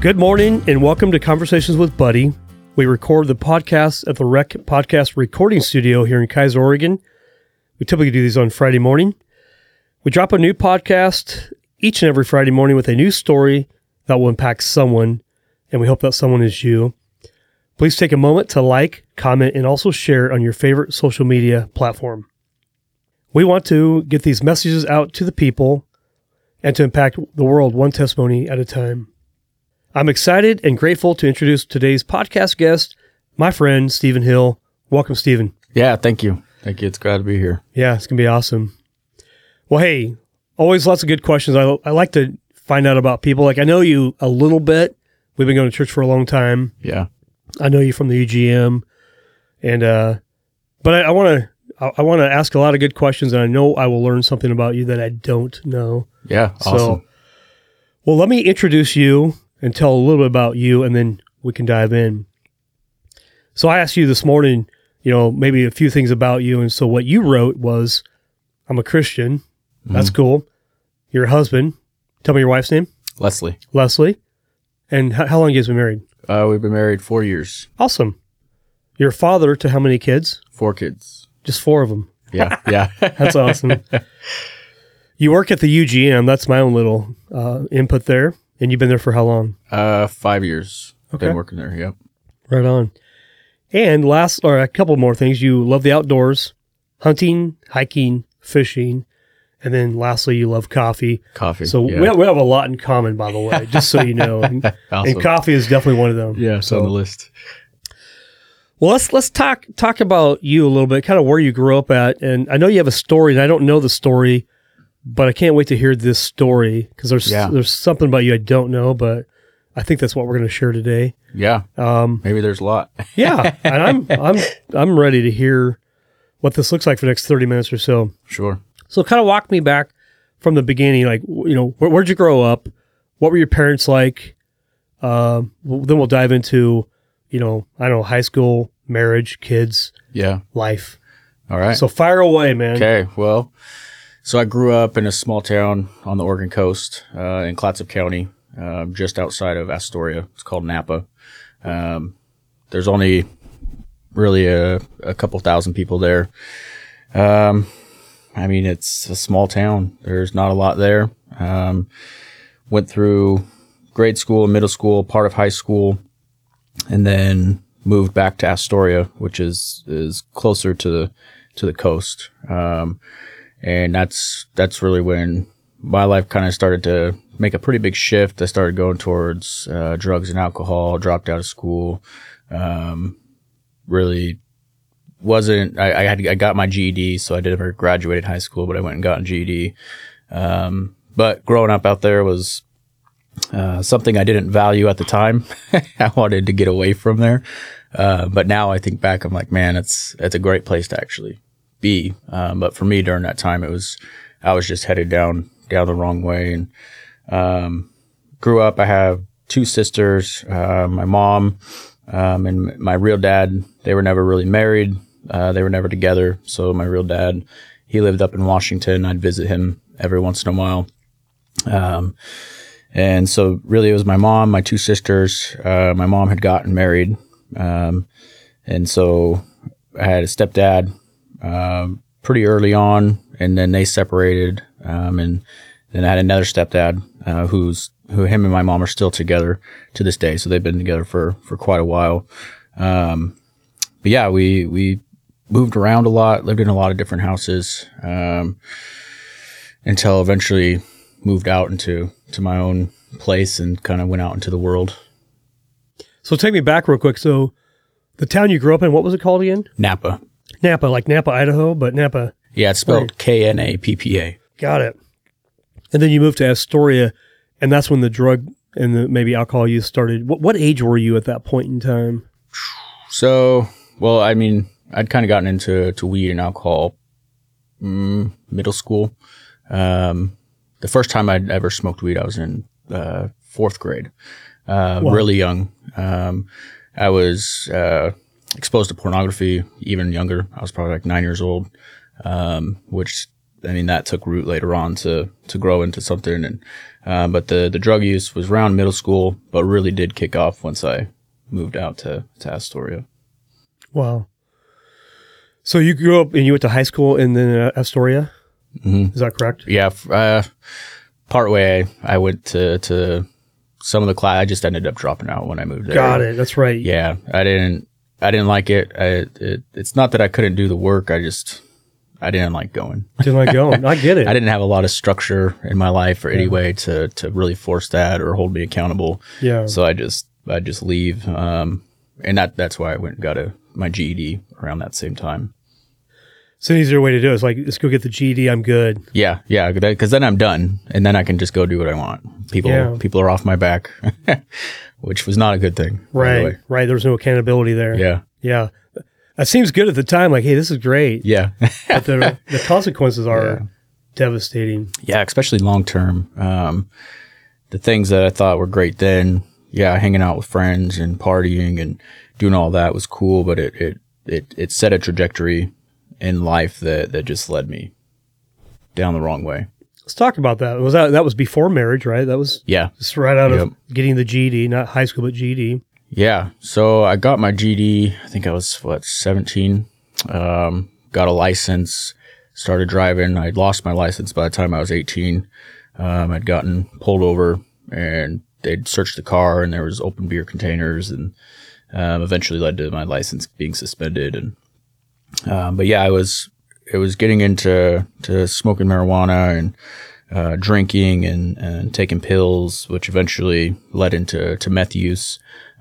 Good morning and welcome to Conversations with Buddy. We record the podcast at the Rec Podcast Recording Studio here in Keizer, Oregon. We typically do these on Friday morning. We drop a new podcast each and every Friday morning with a new story that will impact someone, and we hope that someone is you. Please take a moment to like, comment, and also share on your favorite social media platform. We want to get these messages out to the people and to impact the world one testimony at a time. I'm excited and grateful to introduce today's podcast guest, my friend Steven Hill. Welcome, Steven. Yeah, thank you. Thank you. It's glad to be here. Yeah, it's going to be awesome. Well, hey, always lots of good questions. I, I like to find out about people. Like, I know you a little bit. We've been going to church for a long time. Yeah. I know you from the UGM. And, uh, but I, I want to, I, I want to ask a lot of good questions, and I know I will learn something about you that I don't know. Yeah. Awesome. So, well, let me introduce you and tell a little bit about you, and then we can dive in. So I asked you this morning, you know, maybe a few things about you, and so what you wrote was, "I'm a Christian." That's cool. You're a husband. Tell me your wife's name, Leslie. Leslie. And how, how long you guys been married? Uh, we've been married four years, Awesome. You're father to how many kids? four kids. Just four of them. Yeah. Yeah. That's awesome. you work at the UGM. That's my own little uh, input there. And you've been there for how long? uh, five years. Okay. Been working there. Yep. Right on. And last, or a couple more things. You love the outdoors, hunting, hiking, fishing, and then lastly, you love coffee. Coffee. So yeah. we, have, we have a lot in common, by the way, just so you know. And, Awesome. and coffee is definitely one of them. yeah. It's on the list. Well, let's let's talk talk about you a little bit, kind of where you grew up at, and I know you have a story, and I don't know the story, but I can't wait to hear this story because there's Yeah. there's something about you I don't know, but I think that's what we're going to share today. Yeah. Um, Maybe there's a lot. yeah, and I'm I'm I'm ready to hear what this looks like for the next thirty minutes or so. sure. So, kind of walk me back from the beginning, like you know, where, where'd you grow up? What were your parents like? Um, well, then we'll dive into, you know, I don't know, high school, marriage, kids, Yeah. life. All right. So fire away, man. Okay. Well, so I grew up in a small town on the Oregon coast uh, in Clatsop County, um, just outside of Astoria. It's called Knappa. Um, there's only really a, a couple thousand people there. Um, I mean, it's a small town. There's not a lot there. Um, went through grade school, middle school, part of high school, and then moved back to Astoria, which is is closer to the to the coast. Um, and that's that's really when my life kind of started to make a pretty big shift. I started going towards uh, drugs and alcohol. Dropped out of school. Um, really wasn't. I, I had I got my GED, so I did never graduated high school, but I went and got a GED. Um, but growing up out there was uh, something I didn't value at the time. I wanted to get away from there. Uh, but now I think back, I'm like, man, it's it's a great place to actually be. Um, but for me during that time, it was I was just headed down down the wrong way, and um, grew up. I have two sisters. Uh, my mom um, and my real dad. They were never really married. Uh, they were never together. So my real dad, he lived up in Washington. I'd visit him every once in a while. Um, and so really it was my mom, my two sisters. Uh, my mom had gotten married. Um, and so I had a stepdad, um, pretty early on and then they separated. Um, and then I had another stepdad, uh, who's, who him and my mom are still together to this day. So they've been together for, for quite a while. Um, but yeah, we, we moved around a lot, lived in a lot of different houses. Um, until eventually moved out into to my own place and kind of went out into the world. So take me back real quick. So the town you grew up in, what was it called again? Knappa. Knappa, like Napa, Idaho, but Knappa. Yeah, it's spelled K N A P P A. Got it. And then you moved to Astoria, and that's when the drug and the maybe alcohol use started. What, what age were you at that point in time? So, well, I mean, I'd kind of gotten into to weed and alcohol mm, middle school. Um, the first time I'd ever smoked weed, I was in uh, fourth grade, uh, Wow. really young. Um, I was uh, exposed to pornography even younger. I was probably like nine years old, um, which I mean, that took root later on to to grow into something. And uh, but the the drug use was around middle school, but really did kick off once I moved out to to Astoria. Wow. So you grew up and you went to high school in then uh, Astoria. Mhm. Is that correct? Yeah, f- uh, part way I went to to some of the class. I just ended up dropping out when I moved there. Got it. That's right. Yeah, I didn't. I didn't like it. I, it. It's not that I couldn't do the work. I just I didn't like going. Didn't like going. I get it. I didn't have a lot of structure in my life or any way to to really force that or hold me accountable. Yeah. So I just I just leave. Um, and that that's why I went and got a my GED around that same time. It's an easier way to do it. It's like, let's go get the GED. I'm good. Yeah, yeah, because then I'm done, and then I can just go do what I want. People Yeah. people are off my back, which was not a good thing. by the Right. way. Right. There's no accountability there. Yeah. Yeah. That seems good at the time. Like, hey, this is great. Yeah. But the, the consequences are devastating. yeah, especially long term. Um, the things that I thought were great then, yeah, hanging out with friends and partying and doing all that was cool, but it it it, it set a trajectory in life that that just led me down the wrong way. Let's talk about that. Was that that was before marriage, right? That was Yeah, just right out Yep. of getting the GED, not high school, but GED. yeah. So I got my GED. I think I was what seventeen. Um, got a license. Started driving. I'd lost my license by the time I was eighteen. Um, I'd gotten pulled over and they'd searched the car and there was open beer containers and um, eventually led to my license being suspended. And um, but yeah, I was it was getting into to smoking marijuana and uh, drinking and, and taking pills, which eventually led into to meth use.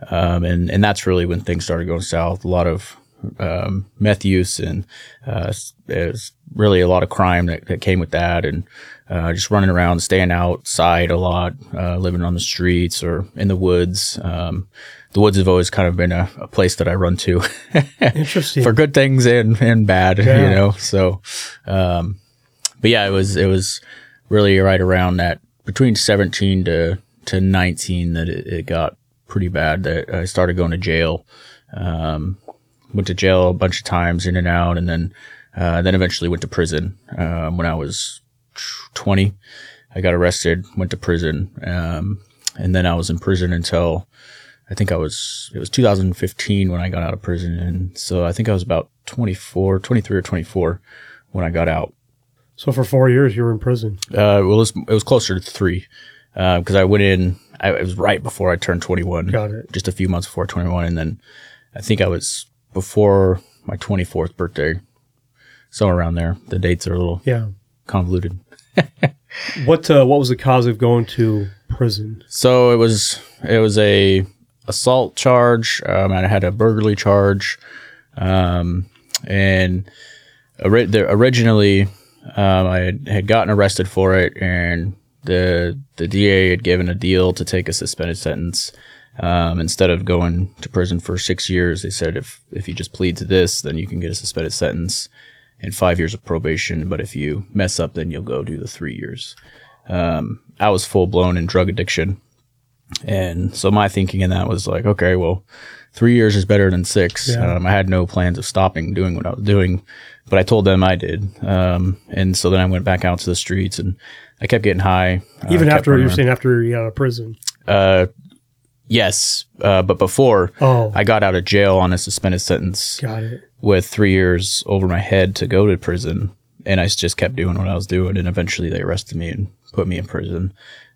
Um, and and that's really when things started going south. A lot of um, meth use and uh, there's really a lot of crime that, that came with that, and uh, just running around, staying outside a lot, uh, living on the streets or in the woods. Um, the woods have always kind of been a, a place that I run to Interesting. for good things and, and bad, Yeah. you know. So, um, but yeah, it was it was really right around that between seventeen to to nineteen that it, it got pretty bad. That I started going to jail. Um, went to jail a bunch of times, in and out, and then uh, then eventually went to prison um, when I was twenty. I got arrested, went to prison, um, and then I was in prison until I think I was, it was 2015 when I got out of prison. And so I think I was about 24, 23 or 24 when I got out. so for four years, you were in prison. Uh, well, it was, it was closer to three, uh, cause I went in, I, it was right before I turned 21, Got it. just a few months before 21. And then I think I was before my 24th birthday, somewhere around there. The dates are a little Yeah. convoluted. What uh, What was the cause of going to prison? So it was it was a assault charge. Um, I had a burglary charge, um, and ori- the, originally um, I had, had gotten arrested for it, and the the DA had given a deal to take a suspended sentence. Um, instead of going to prison for six years, they said if if you just plead to this, then you can get a suspended sentence and five years of probation. But if you mess up, then you'll go do the three years. Um, I was full blown in drug addiction. And so my thinking in that was like, okay, well, three years is better than six. Yeah. Um, I had no plans of stopping doing what I was doing, but I told them I did. Um, and so then I went back out to the streets and I kept getting high. uh, Even after you're saying after you got out of prison. uh, yes, uh, but before Oh, I got out of jail on a suspended sentence got it. with three years over my head to go to prison. And I just kept doing what I was doing. And eventually they arrested me and put me in prison.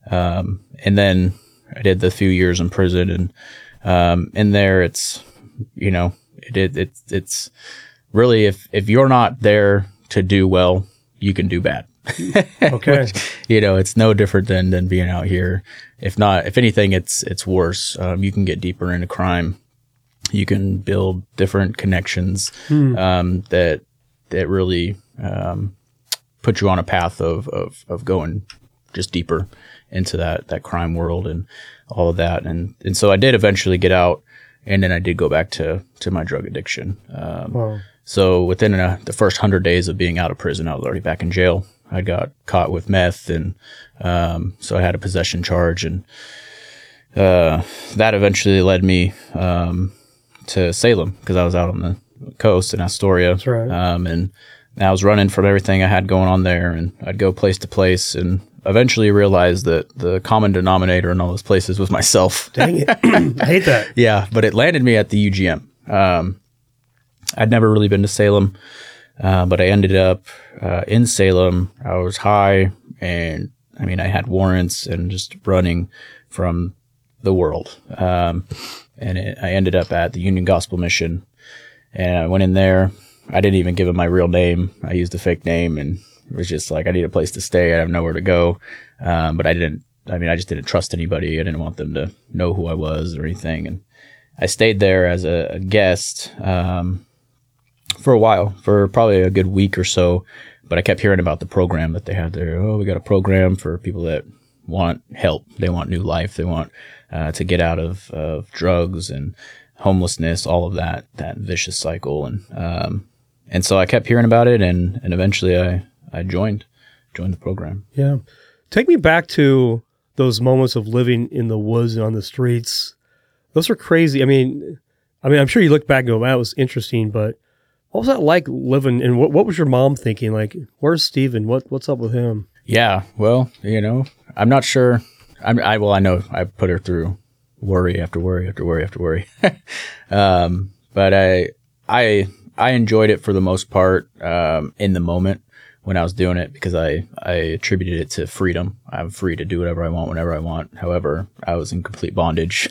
Um, and then I did the few years in prison. And um, in there, it's, you know, it, it, it's, it's really if, if you're not there to do well, you can do bad. Okay. you know, it's no different than, than being out here. If not, if anything, it's, it's worse. Um, you can get deeper into crime. You can build different connections, um, that, that really, um, put you on a path of, of, of going just deeper into that, that crime world and all of that. And, and so I did eventually get out and then I did go back to, to my drug addiction. Um, Wow. so within uh the first hundred days of being out of prison, I was already back in jail. I got caught with meth, and um, so I had a possession charge, and uh, that eventually led me um, to Salem because I was out on the coast in Astoria. That's right. Um, And I was running from everything I had going on there, and I'd go place to place, and eventually realized that the common denominator in all those places was myself. Dang it. I hate that. Yeah, but it landed me at the UGM. Um, I'd never really been to Salem, uh, but I ended up uh, in Salem. I was high, and I mean, I had warrants and just running from the world. Um, and it, I ended up at the Union Gospel Mission, and I went in there. I didn't even give him my real name. I used a fake name, and it was just like I need a place to stay. I have nowhere to go. Um, but I didn't. I mean, I just didn't trust anybody. I didn't want them to know who I was or anything. And I stayed there as a, a guest um, for a while, for probably a good week or so. But I kept hearing about the program that they had there. Oh, we got a program for people that want help. They want new life. They want uh, to get out of, of drugs and homelessness, all of that, that vicious cycle. And, um, and so I kept hearing about it and, and eventually I, I joined, joined the program. Yeah. Take me back to those moments of living in the woods and on the streets. Those were crazy. I mean, I mean, I'm sure you look back and go, that was interesting, but what was that like living and what, what was your mom thinking? Like, where's Steven? What, what's up with him? Yeah. Well, you know, I'm not sure. I'm, I, well, I know I put her through worry after worry after worry after worry. um, but I, I, I enjoyed it for the most part, um, in the moment when I was doing it because I, I attributed it to freedom. I'm free to do whatever I want whenever I want. However, I was in complete bondage.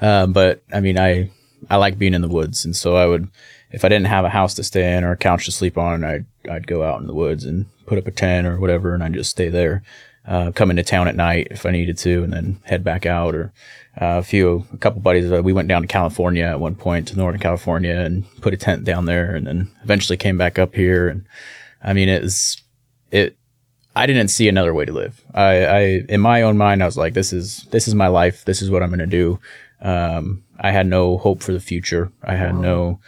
um, but I mean, I, I like being in the woods. And so I would, if I didn't have a house to stay in or a couch to sleep on, I'd, I'd go out in the woods and put up a tent or whatever. And I'd just stay there, uh, come into town at night if I needed to and then head back out or, uh, a few, a couple buddies, uh, we went down to California at one point to Northern California and put a tent down there and then eventually came back up here. And I mean, it was, it, I didn't see another way to live. I, I, in my own mind, I was like, this is, this is my life. This is what I'm going to do. Um, I had no hope for the future. I had wow. no,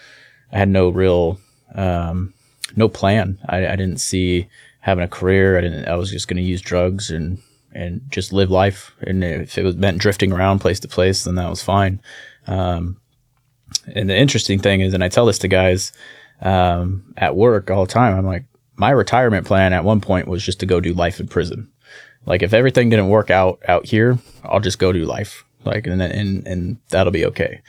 I had no real, um, no plan. I, I didn't see having a career. I didn't, I was just going to use drugs and, and just live life. And if it was meant drifting around place to place, then that was fine. Um, and the interesting thing is, and I tell this to guys, um, at work all the time, I'm like, my retirement plan at one point was just to go do life in prison. Like if everything didn't work out out here, I'll just go do life. Like and and and that'll be okay.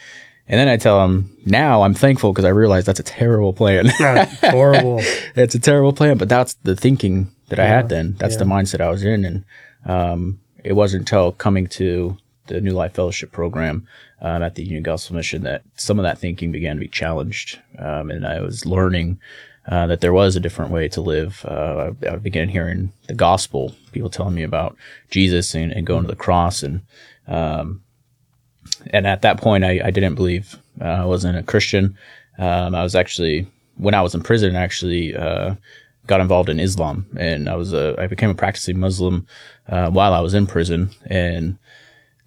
And then I tell them now I'm thankful because I realize that's a terrible plan. horrible. it's a terrible plan, but that's the thinking that yeah. I had then. That's yeah. the mindset I was in, and um, it wasn't until coming to the New Life Fellowship program um, at the Union Gospel Mission that some of that thinking began to be challenged, um, and I was learning uh, that there was a different way to live. Uh, I, I, began hearing the gospel, people telling me about Jesus and, and going to the cross, and um, and at that point, I, I didn't believe uh, I wasn't a Christian. Um, I was actually when I was in prison, I actually uh, got involved in Islam, and I was a I became a practicing Muslim uh, while I was in prison, and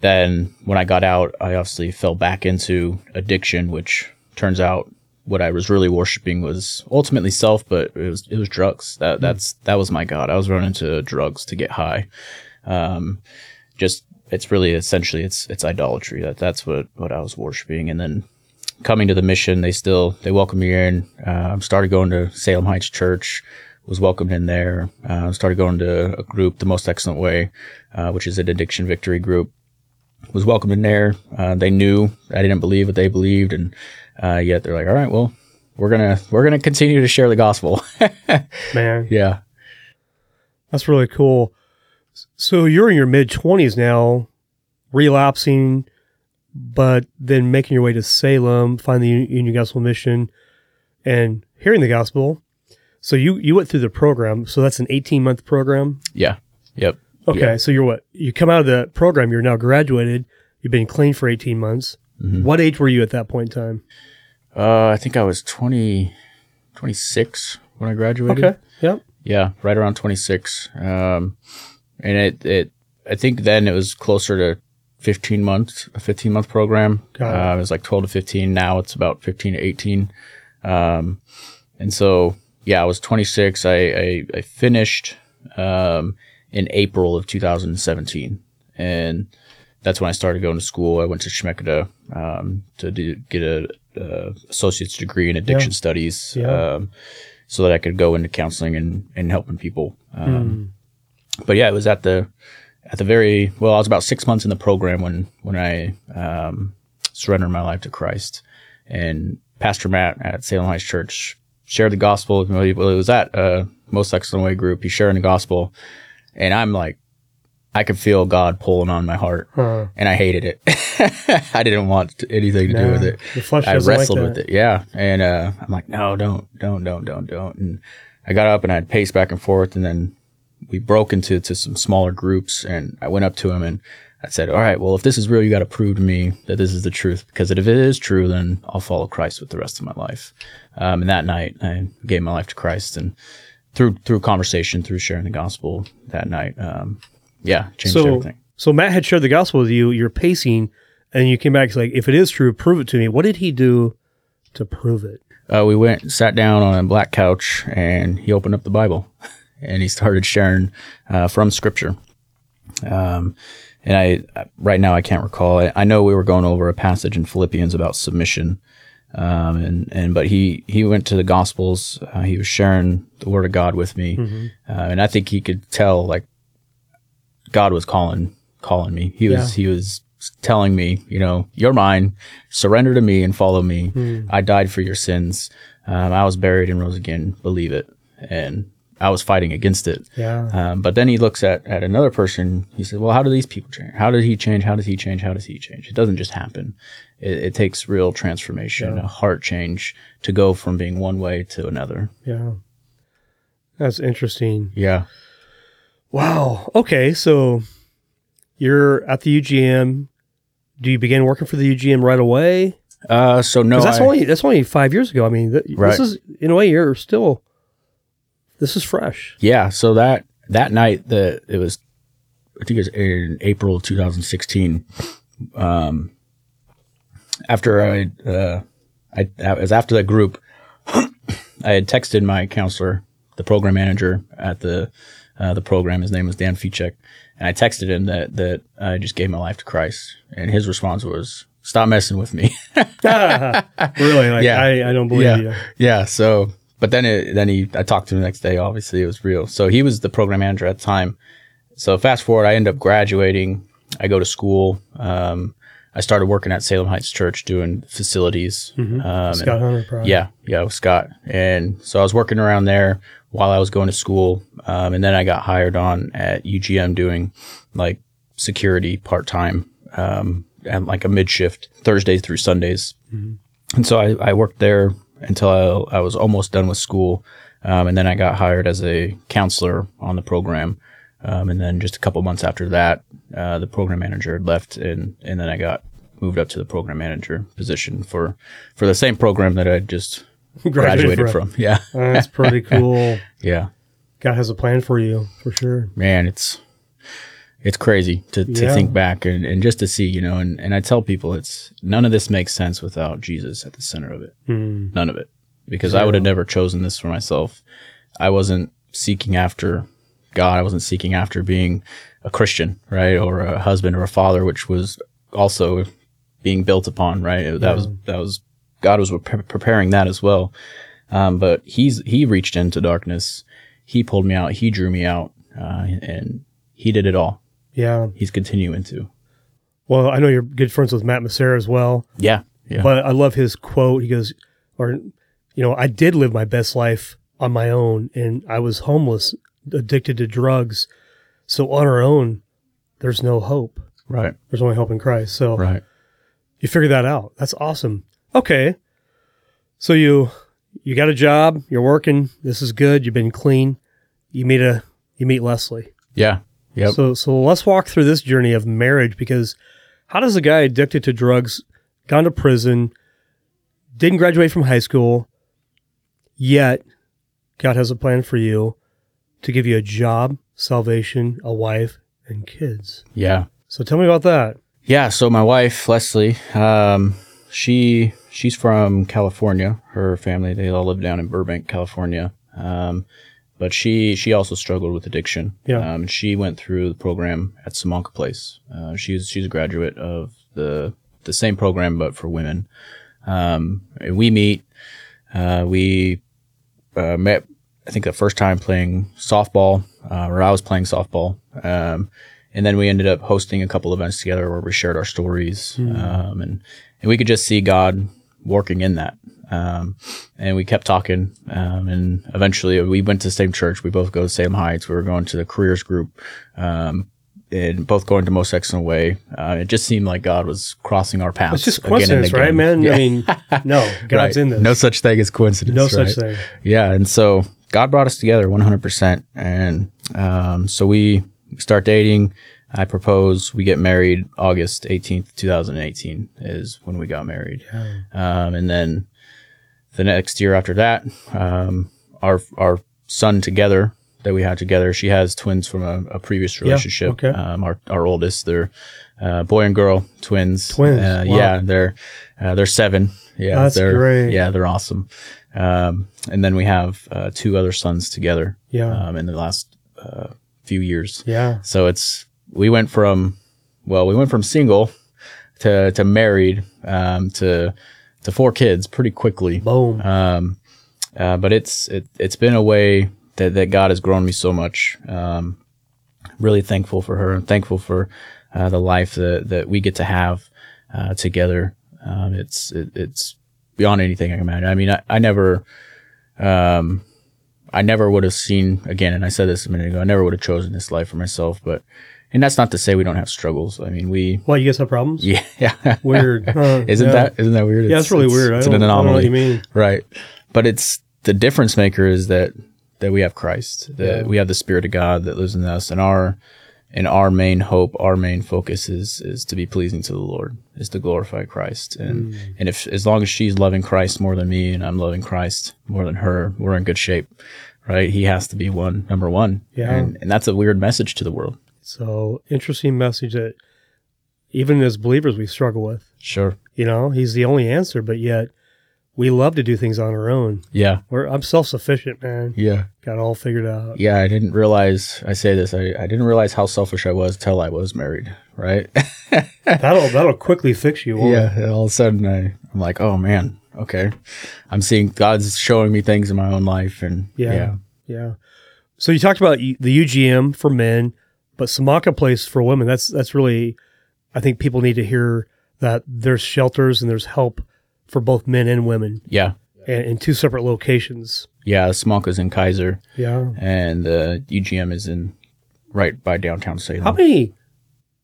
then when I got out, I obviously fell back into addiction, which turns out what I was really worshiping was ultimately self, but it was it was drugs. That hmm. that's that was my god. I was running to drugs to get high. Um, just it's really essentially it's it's idolatry. That that's what what I was worshiping. And then coming to the mission, they still they welcomed me in. Uh, started going to Salem Heights Church. Was welcomed in there. Uh, started going to a group, the Most Excellent Way, uh, which is an addiction victory group. Was welcomed in there. Uh, they knew I didn't believe what they believed, and uh, yet they're like, all right, well, we're gonna we're gonna continue to share the gospel. Man, yeah, that's really cool. So you're in your mid twenties now, relapsing, but then making your way to Salem, find the Union Gospel Mission, and hearing the gospel. So you you went through the program. So that's an eighteen month program. Yeah. Yep. Okay. Yeah. So you're what? You come out of the program. You're now graduated. You've been clean for eighteen months. Mm-hmm. What age were you at that point in time? Uh, I think I was 20, 26 when I graduated. Okay. Yep. Yeah, right around 26. Um, and it, it, I think then it was closer to 15 months, a 15 month program. Got it. Uh, it was like 12 to 15. Now it's about 15 to 18. Um, and so, yeah, I was 26. I, I, I finished, um, in April of 2017. And, that's when I started going to school. I went to Chemeketa um, to do, get a, a, associate's degree in addiction yeah. studies. Yeah. Um, so that I could go into counseling and, and helping people. Um, But yeah, it was at the at the very well. I was about six months in the program when when I um, surrendered my life to Christ, and Pastor Matt at Salem Heights Church shared the gospel. Well, it was at a Most Excellent Way group. He's sharing the gospel, and I'm like, I could feel God pulling on my heart, Huh. and I hated it. I didn't want anything to do with it. the flesh I doesn't like wrestled with it. Yeah. And uh, I'm like, no, don't, don't, don't, don't, don't. And I got up and I'd pace back and forth. And then we broke into to some smaller groups. And I went up to him and I said, all right, well, if this is real, you got to prove to me that this is the truth. Because if it is true, then I'll follow Christ with the rest of my life. Um, and that night, I gave my life to Christ. And through through conversation, through sharing the gospel that night, um, yeah, changed So, everything. so Matt had shared the gospel with you. You're pacing, and you came back. He's like, if it is true, prove it to me. What did he do to prove it? uh, we went sat down on a black couch and he opened up the bible and he started sharing uh, from scripture um, and I right now I can't recall. I, I know we were going over a passage in Philippians about submission, um, and and but he he went to the Gospels. Uh, he was sharing the Word of God with me, uh, and I think he could tell like God was calling calling me. He was he was telling me, you know, you're mine. Surrender to me and follow me. I died for your sins. Um, I was buried and rose again. Believe it. And I was fighting against it. Yeah. Um, but then he looks at, at another person. He said, well, how do these people change? How did he change? How does he change? How does he change? It doesn't just happen. It, it takes real transformation, a heart change to go from being one way to another. Yeah. That's interesting. Yeah. Wow. Okay. So you're at the UGM. Do you begin working for the UGM right away? Uh, so no, that's I- only that's only five years ago. I mean, th- Right. this is in a way you're still. This is fresh. Yeah, so that that night the it was I think it was in April of 2016. Um, after I uh, I it was after that group, I had texted my counselor, the program manager at the uh, the program. His name was Dan Fichek, and I texted him that that I just gave my life to Christ, and his response was, "Stop messing with me." really? Like, Yeah. I, I don't believe yeah, you. yeah. So, but then it, then he, I talked to him the next day. Obviously, it was real. So he was the program manager at the time. So fast forward, I end up graduating. I go to school. Um, I started working at Salem Heights Church doing facilities. Um, and- Scott Hunter, probably. yeah, yeah, with Scott. And so I was working around there while I was going to school. Um, and then I got hired on at UGM doing like security part time, um, and like a mid shift Thursdays through Sundays. And so I, I worked there until I, I was almost done with school. Um, and then I got hired as a counselor on the program. Um, and then just a couple months after that, uh, the program manager had left, and, and then I got moved up to the program manager position for, for the same program that I just graduated from. Yeah. That's pretty cool. Yeah. God has a plan for you for sure. Man, it's it's crazy to, to Yeah. think back and, and just to see, you know, and, and I tell people it's none of this makes sense without Jesus at the center of it. Hmm. None of it. Because I would have never chosen this for myself. I wasn't seeking after God. I wasn't seeking after being a Christian, right? Or a husband or a father, which was also being built upon, right? That was, that was, God was pre- preparing that as well. Um, but he's, he reached into darkness. He pulled me out. He drew me out. Uh, and he did it all. Yeah. He's continuing to. Well, I know you're good friends with Matt Massera as well, Yeah. Yeah. but I love his quote. He goes, or, you know, I did live my best life on my own and I was homeless, addicted to drugs. So on our own, there's no hope. right. There's only hope in Christ. So Right. you figure that out. That's awesome. Okay. So you you got a job, you're working, this is good, you've been clean. You meet a you meet Leslie. Yeah. Yep. So so let's walk through this journey of marriage because how does a guy addicted to drugs, gone to prison, didn't graduate from high school, yet God has a plan for you to give you a job, salvation, a wife, and kids. yeah. So tell me about that. Yeah, so my wife Leslie, um, she she's from California. Her family they all live down in Burbank, California. Um, but she she also struggled with addiction. Yeah. Um, she went through the program at Simonka Place. Uh, she's she's a graduate of the the same program but for women. Um, and we meet. Uh, we uh, met. I think the first time playing softball, uh, or I was playing softball, um, and then we ended up hosting a couple events together where we shared our stories, um, and and we could just see God working in that. Um, and we kept talking, um, and eventually we went to the same church. We both go to Salem Heights. We were going to the careers group, um, and both going to Most Excellent Way. Uh, it just seemed like God was crossing our paths. It's just coincidence, right, man? Yeah. I mean, no, God's Right. in this. No such thing as coincidence. no right? such thing. Yeah, and so God brought us together 100%. And um, so we start dating. I propose. We get married August 18th, 2018 is when we got married. Um, and then the next year after that, um, our our son together that we had together, she has twins from a, a previous relationship. okay. Um, our our oldest, they're uh, boy and girl twins. Twins, Uh, wow. Yeah, they're uh, they're seven. Yeah, That's they're, great. Yeah, they're awesome. Um, and then we have uh, two other sons together. Yeah. Um, in the last uh, few years. Yeah. So it's we went from well, we went from single to to married um, to to four kids pretty quickly. Boom. Um, uh, but it's it, it's been a way that, that God has grown me so much. Um, really thankful for her. I'm thankful for uh, the life that, that we get to have uh, together. Um, it's it, it's beyond anything I can imagine. I mean, I, I never, um, I never would have seen again, and I said this a minute ago. I never would have chosen this life for myself. But and that's not to say we don't have struggles. I mean, we Why you guys have problems? yeah, yeah. Weird. Huh, isn't yeah. that isn't that weird? Yeah, it's really weird. It's an I don't know anomaly what you mean. right but it's the difference maker is that that we have christ that Yeah. we have the spirit of god that lives in us and our and our main hope our main focus is is to be pleasing to the lord is to glorify christ and Mm. and if as long as she's loving christ more than me and i'm loving christ more than her we're in good shape right he has to be one number one Yeah. and, and that's a weird message to the world So interesting message that even as believers we struggle with. sure You know, he's the only answer, but yet we love to do things on our own. yeah We're, I'm self sufficient, man. yeah Got it all figured out. yeah i didn't realize i say this i, I didn't realize how selfish i was till i was married right That'll that'll quickly fix you. it? Yeah, and all of a sudden I, I'm like, oh man, okay. I'm seeing God's showing me things in my own life, and Yeah. yeah, Yeah. So you talked about the UGM for men, but Simonka Place for women. That's that's really, I think people need to hear that there's shelters and there's help for both men and women yeah, and in two separate locations. yeah. Simonka's in Keizer, Yeah. and the UGM is in right by downtown Salem. How many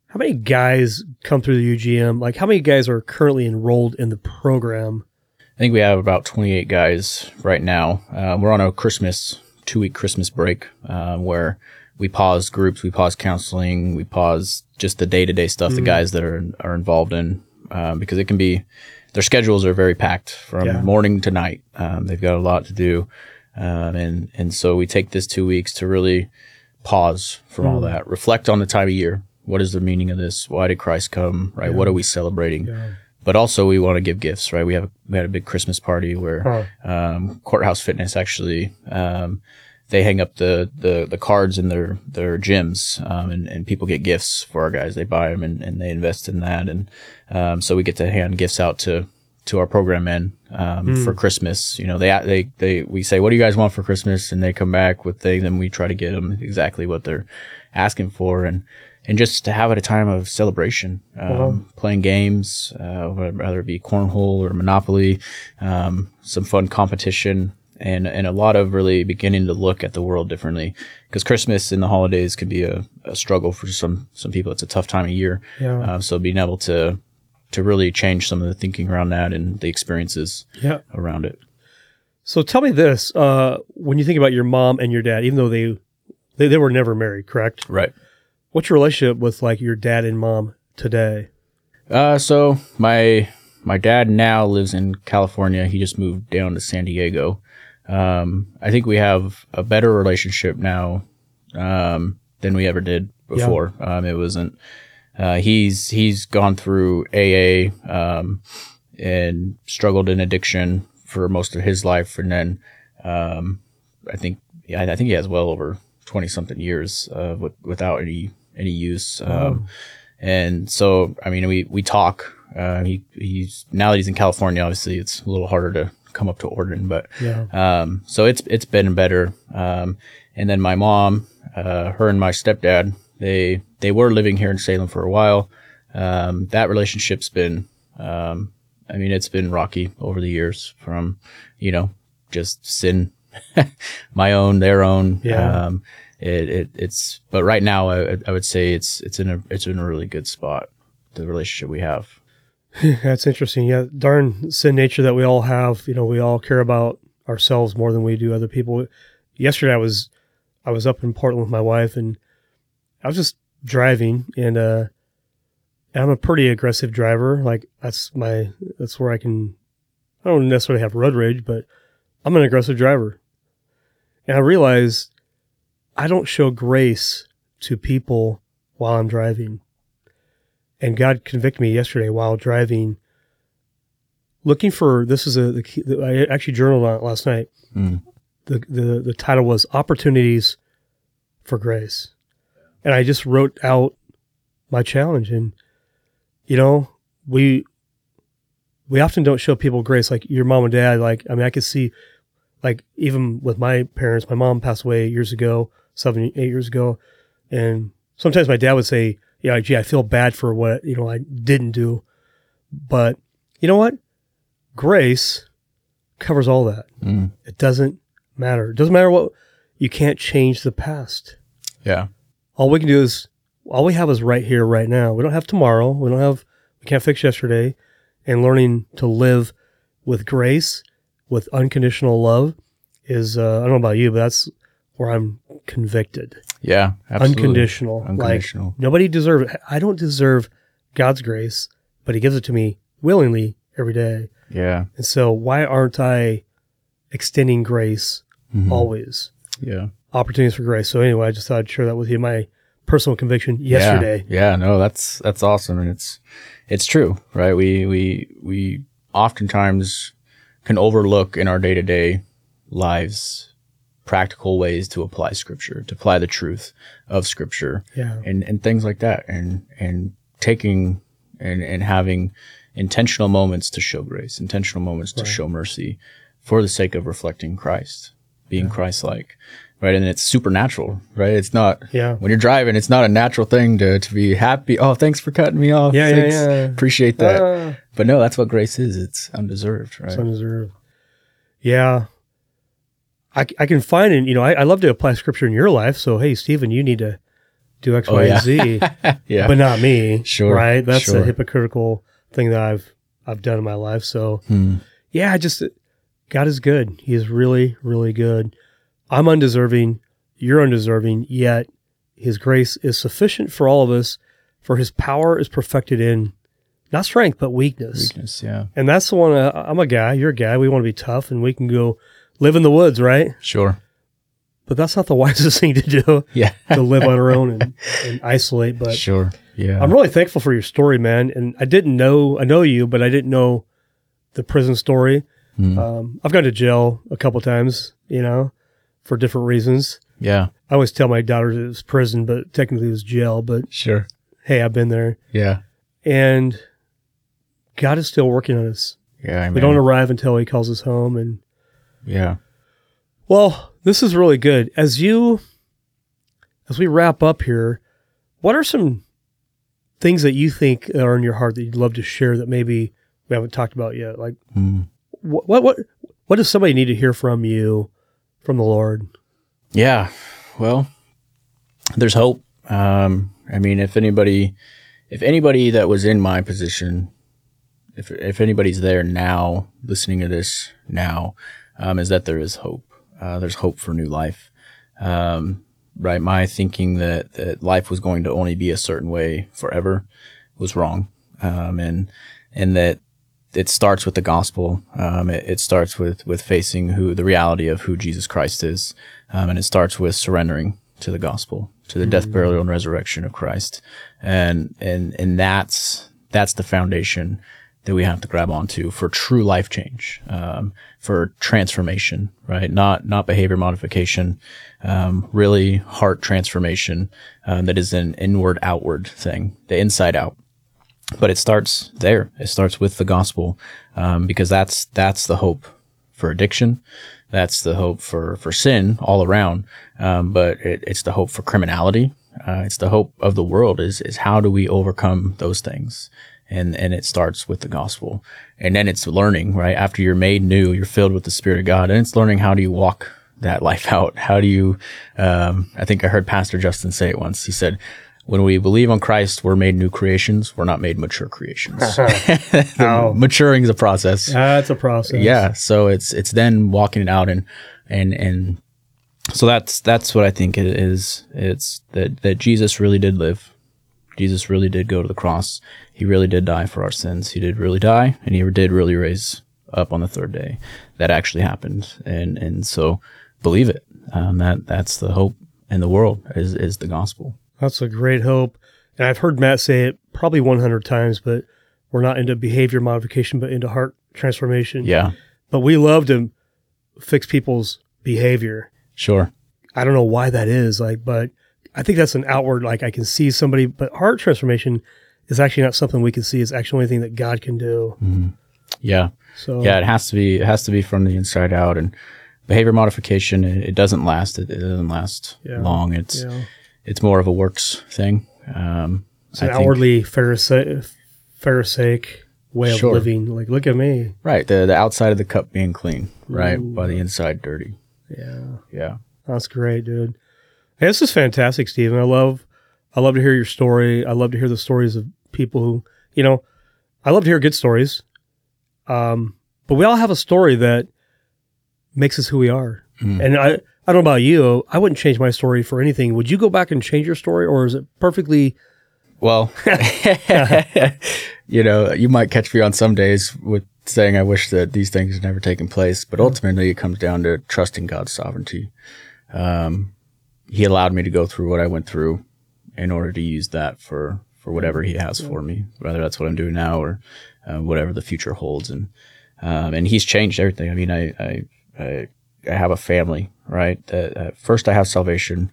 how many guys come through the UGM? Like how many guys are currently enrolled in the program? I think we have about 28 guys right now. Uh, we're on a Christmas two week Christmas break uh, where we pause groups, we pause counseling, we pause just the day to day stuff the guys that are are involved in um, because it can be their schedules are very packed from Yeah. morning to night. Um, they've got a lot to do, um, and and so we take this two weeks to really pause from all that, reflect on the time of year. What is the meaning of this? Why did Christ come? Right? What are we celebrating? But also, we want to give gifts, right? We have we had a big Christmas party where Huh. um, Courthouse Fitness actually um, they hang up the, the, the cards in their their gyms, um, and, and people get gifts for our guys. They buy them and, and they invest in that, and um, so we get to hand gifts out to to our program men um, for Christmas. You know, they they they we say, "What do you guys want for Christmas?" and they come back with things, and we try to get them exactly what they're asking for, and and just to have it a time of celebration, um, playing games, uh, whether it be cornhole or Monopoly, um, some fun competition, and and a lot of really beginning to look at the world differently. Because Christmas and the holidays can be a, a struggle for some some people. It's a tough time of year. Yeah. Uh, so being able to to really change some of the thinking around that and the experiences Yeah. around it. So tell me this: uh, when you think about your mom and your dad, even though they, they they were never married, correct? Right. What's your relationship with like your dad and mom today? Uh, so my my dad now lives in California. He just moved down to San Diego. Um, I think we have a better relationship now um, than we ever did before. Um, it wasn't. Uh, he's he's gone through AA um, and struggled in addiction for most of his life, and then um, I think yeah, I think he has well over twenty something years uh, with, without any any use. Um, and so, I mean, we, we talk, uh, he, he's, now that he's in California, obviously it's a little harder to come up to Oregon, but Yeah. um, so it's it's been better. Um, and then my mom, uh, her and my stepdad, they they were living here in Salem for a while. Um, that relationship's been, um, I mean, it's been rocky over the years from, you know, just sin, my own, their own. Yeah. Um, it, it it's but right now I, I would say it's it's in a it's in a really good spot. The relationship we have. That's interesting. Yeah, darn sin nature that we all have. You know, we all care about ourselves more than we do other people. Yesterday, I was I was up in Portland with my wife, and I was just driving, and uh, I'm a pretty aggressive driver. Like that's my that's where I can. I don't necessarily have road rage, but I'm an aggressive driver, and I realized I don't show grace to people while I'm driving and God convicted me yesterday while driving, looking for this is a the key, I actually journaled on it last night. Mm. The, the the title was opportunities for grace, and I just wrote out my challenge. And you know, we we often don't show people grace like your mom and dad. Like I mean, I could see like even with my parents, my mom passed away years ago, seven eight years ago, and sometimes my dad would say yeah, gee, I feel bad for what you know I didn't do, but you know what? Grace covers all that. Mm. It doesn't matter. It doesn't matter what you can't change the past. Yeah. All we can do is all we have is right here, right now. We don't have tomorrow. We don't have. We can't fix yesterday. And learning to live with grace, with unconditional love, is uh, I don't know about you, but that's where I'm convicted. Yeah. Absolutely. Unconditional. Unconditional. Like nobody deserves it. I don't deserve God's grace, but He gives it to me willingly every day. Yeah. And so why aren't I extending grace Mhm. always? Yeah. Opportunities for grace. So anyway, I just thought I'd share that with you. My personal conviction yesterday. Yeah, yeah, no, that's that's awesome, and it's it's true, right? We we we oftentimes can overlook in our day to day lives practical ways to apply Scripture, to apply the truth of Scripture, Yeah. and and things like that, and and taking and and having intentional moments to show grace, intentional moments to show mercy, for the sake of reflecting Christ, being Christ-like, right? And it's supernatural, right? It's not Yeah. when you're driving, it's not a natural thing to, to be happy. Oh, thanks for cutting me off. Yeah, yeah, yeah. Appreciate that. Ah, but no, that's what grace is. It's undeserved, right? it's undeserved. Yeah. I, I can find and you know, I, I love to apply scripture in your life. So, hey, Steven, you need to do X, Oh, Y, yeah. and Z, yeah. but not me. Sure, Right. That's a hypocritical thing that I've, I've done in my life. So, Hmm. yeah, I just God is good. He is really, really good. I'm undeserving. You're undeserving. Yet His grace is sufficient for all of us. For His power is perfected in not strength but weakness. Weakness, yeah. And that's the one. Uh, I'm a guy. You're a guy. We want to be tough, and we can go live in the woods, right? Sure. But that's not the wisest thing to do Yeah. to live on our own and, and isolate. But sure. Yeah. I'm really thankful for your story, man. And I didn't know, I know you, but I didn't know the prison story. Mm. Um, I've gone to jail a couple times, you know, for different reasons. yeah. I always tell my daughters it was prison, but technically it was jail. But Sure. hey, I've been there. Yeah. And God is still working on us. Yeah. I We don't arrive until He calls us home. And yeah. well, this is really good. As you, as we wrap up here, what are some things that you think are in your heart that you'd love to share that maybe we haven't talked about yet? Like, Mm. what what what, what does somebody need to hear from you, from the Lord? Yeah. Well, there's hope. Um, I mean, if anybody, if anybody that was in my position, if if anybody's there now, listening to this now, um, is that there is hope. Uh, there's hope for new life. Um, right. My thinking that that life was going to only be a certain way forever was wrong. Um, and and that it starts with the gospel. Um, it, it starts with with facing who the reality of who Jesus Christ is, um, and it starts with surrendering to the gospel, to the death, burial, and resurrection of Christ, and and and that's that's the foundation that we have to grab onto for true life change, um, for transformation, right? Not not behavior modification, um, really heart transformation um, that is an inward outward thing, the inside out but it starts there. It starts with the gospel, um, because that's that's the hope for addiction. That's the hope for, for sin all around. Um, but it, it's the hope for criminality. Uh, it's the hope of the world is, is how do we overcome those things? And, and it starts with the gospel. And then it's learning, right? After you're made new, you're filled with the spirit of God and it's learning how do you walk that life out? How do you, um, I think I heard Pastor Justin say it once. He said, when we believe on Christ, we're made new creations. We're not made mature creations. Oh. Maturing is a process. That's a process. Yeah. So it's it's then walking it out and and and so that's that's what I think it is. It's that that Jesus really did live. Jesus really did go to the cross. He really did die for our sins. He did really die, and he did really raise up on the third day. That actually happened, and and so believe it. Um, that that's the hope in the world is is the gospel. That's a great hope. And I've heard Matt say it probably 100 times, but we're not into behavior modification, but into heart transformation. Yeah, But we love to fix people's behavior. sure. I don't know why that is, like, but I think that's an outward, like I can see somebody, but heart transformation is actually not something we can see. It's actually only thing that God can do. Yeah. So yeah it has to be it has to be from the inside out and behavior modification it, it doesn't last it, it doesn't last Yeah. long it's know, it's more of a works thing um it's an think- outwardly Pharisaic, Pharisaic way of Sure. living. Like, look at me. right the the outside of the cup being clean right by the inside dirty Yeah. yeah That's great, dude. Hey, this is fantastic, Steven. I love, I love to hear your story. I love to hear the stories of people who, you know, I love to hear good stories. Um, but we all have a story that makes us who we are. Mhm. And I, I don't know about you. I wouldn't change my story for anything. Would you go back and change your story, or is it perfectly? well you know you might catch me on some days with saying i wish that these things had never taken place but ultimately it comes down to trusting god's sovereignty um he allowed me to go through what i went through in order to use that for for whatever he has for me whether that's what i'm doing now or uh, whatever the future holds. And um, and he's changed everything. I mean i i i, I have a family right? That uh, first i have salvation.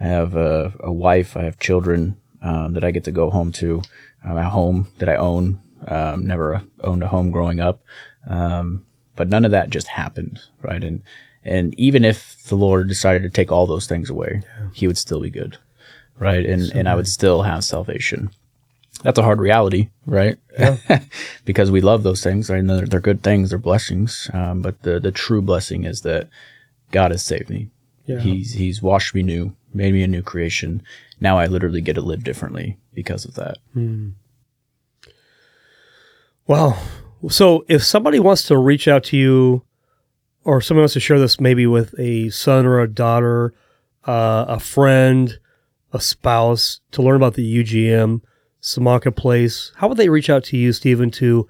I have a, a wife. I have children um, that i get to go home to. Um, a home that i own. Um, never owned a home growing up. Um, but none of that just happened right? And and even if the lord decided to take all those things away he would still be good right and and i would still have salvation that's a hard reality, right? because we love those things, right? And they're, they're good things, they're blessings. Um, but the the true blessing is that God has saved me. Yeah. He's He's washed me new, made me a new creation. Now I literally get to live differently because of that. Wow. So if somebody wants to reach out to you, or someone wants to share this maybe with a son or a daughter, uh, a friend, a spouse, to learn about the UGM, Simonka Place, how would they reach out to you, Steven, to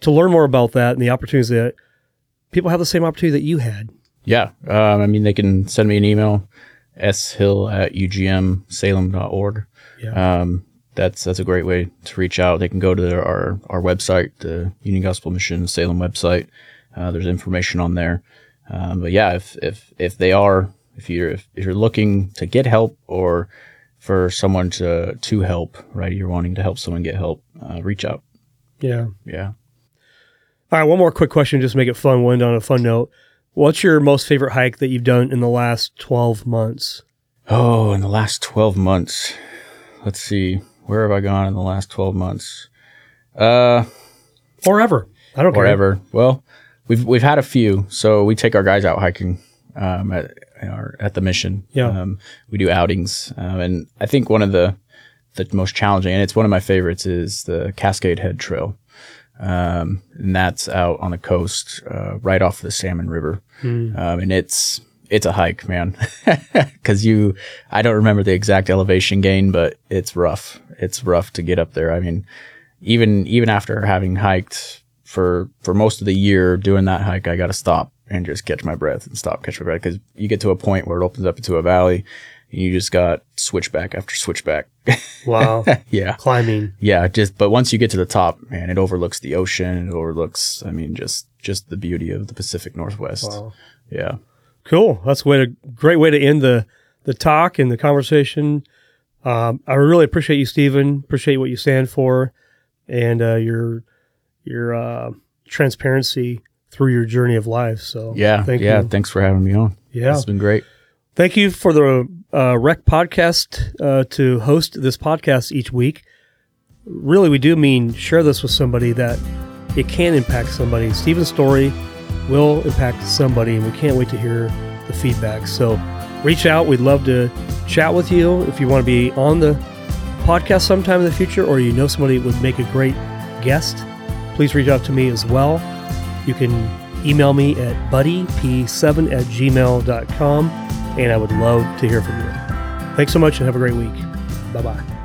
to learn more about that and the opportunities that people have the same opportunity that you had? Yeah. Um, I mean, they can send me an email, shill at ugmsalem.org. Yeah. Um, that's that's a great way to reach out. They can go to their, our our website, the Union Gospel Mission Salem website. Uh, there's information on there. Um, but yeah, if if if they are, if you're if, you're looking to get help or for someone to to help, right? You're wanting to help someone get help, uh, reach out. Yeah. Yeah. All right, one more quick question, just to make it fun. We'll end on a fun note. What's your most favorite hike that you've done in the last 12 months? Oh, in the last 12 months. Let's see. Where have I gone in the last 12 months? Uh, Or ever. I don't care. wherever. Well, we've we've had a few. So we take our guys out hiking um, at our, at the mission. Yeah. Um, we do outings, um, and I think one of the the most challenging, and it's one of my favorites, is the Cascade Head Trail. Um, and that's out on the coast, uh, right off the Salmon River. Um, and it's it's a hike, man, because you I don't remember the exact elevation gain, but it's rough. It's rough to get up there. I mean, even even after having hiked for for most of the year doing that hike, I got to stop and just catch my breath and stop, catch my breath because you get to a point where it opens up into a valley, and you just got switchback after switchback. Wow. yeah, Climbing. yeah. Just but once you get to the top, man, it overlooks the ocean. It overlooks, I mean, just just the beauty of the Pacific Northwest. Wow. Yeah. Cool. That's a way to great way to end the the talk and the conversation. Um, I really appreciate you, Steven. Appreciate what you stand for, and uh, your your uh, transparency through your journey of life. So Yeah, thank yeah. you. Thanks for having me on. Yeah. it's been great. Thank you for the uh, Rec podcast uh, to host this podcast each week. Really, we do mean share this with somebody that it can impact somebody. Steven's story will impact somebody, and we can't wait to hear the feedback. So reach out. We'd love to chat with you if you want to be on the podcast sometime in the future, or you know somebody would make a great guest. Please reach out to me as well. You can email me at buddyp7 at gmail.com and I would love to hear from you. Thanks so much and have a great week. Bye bye.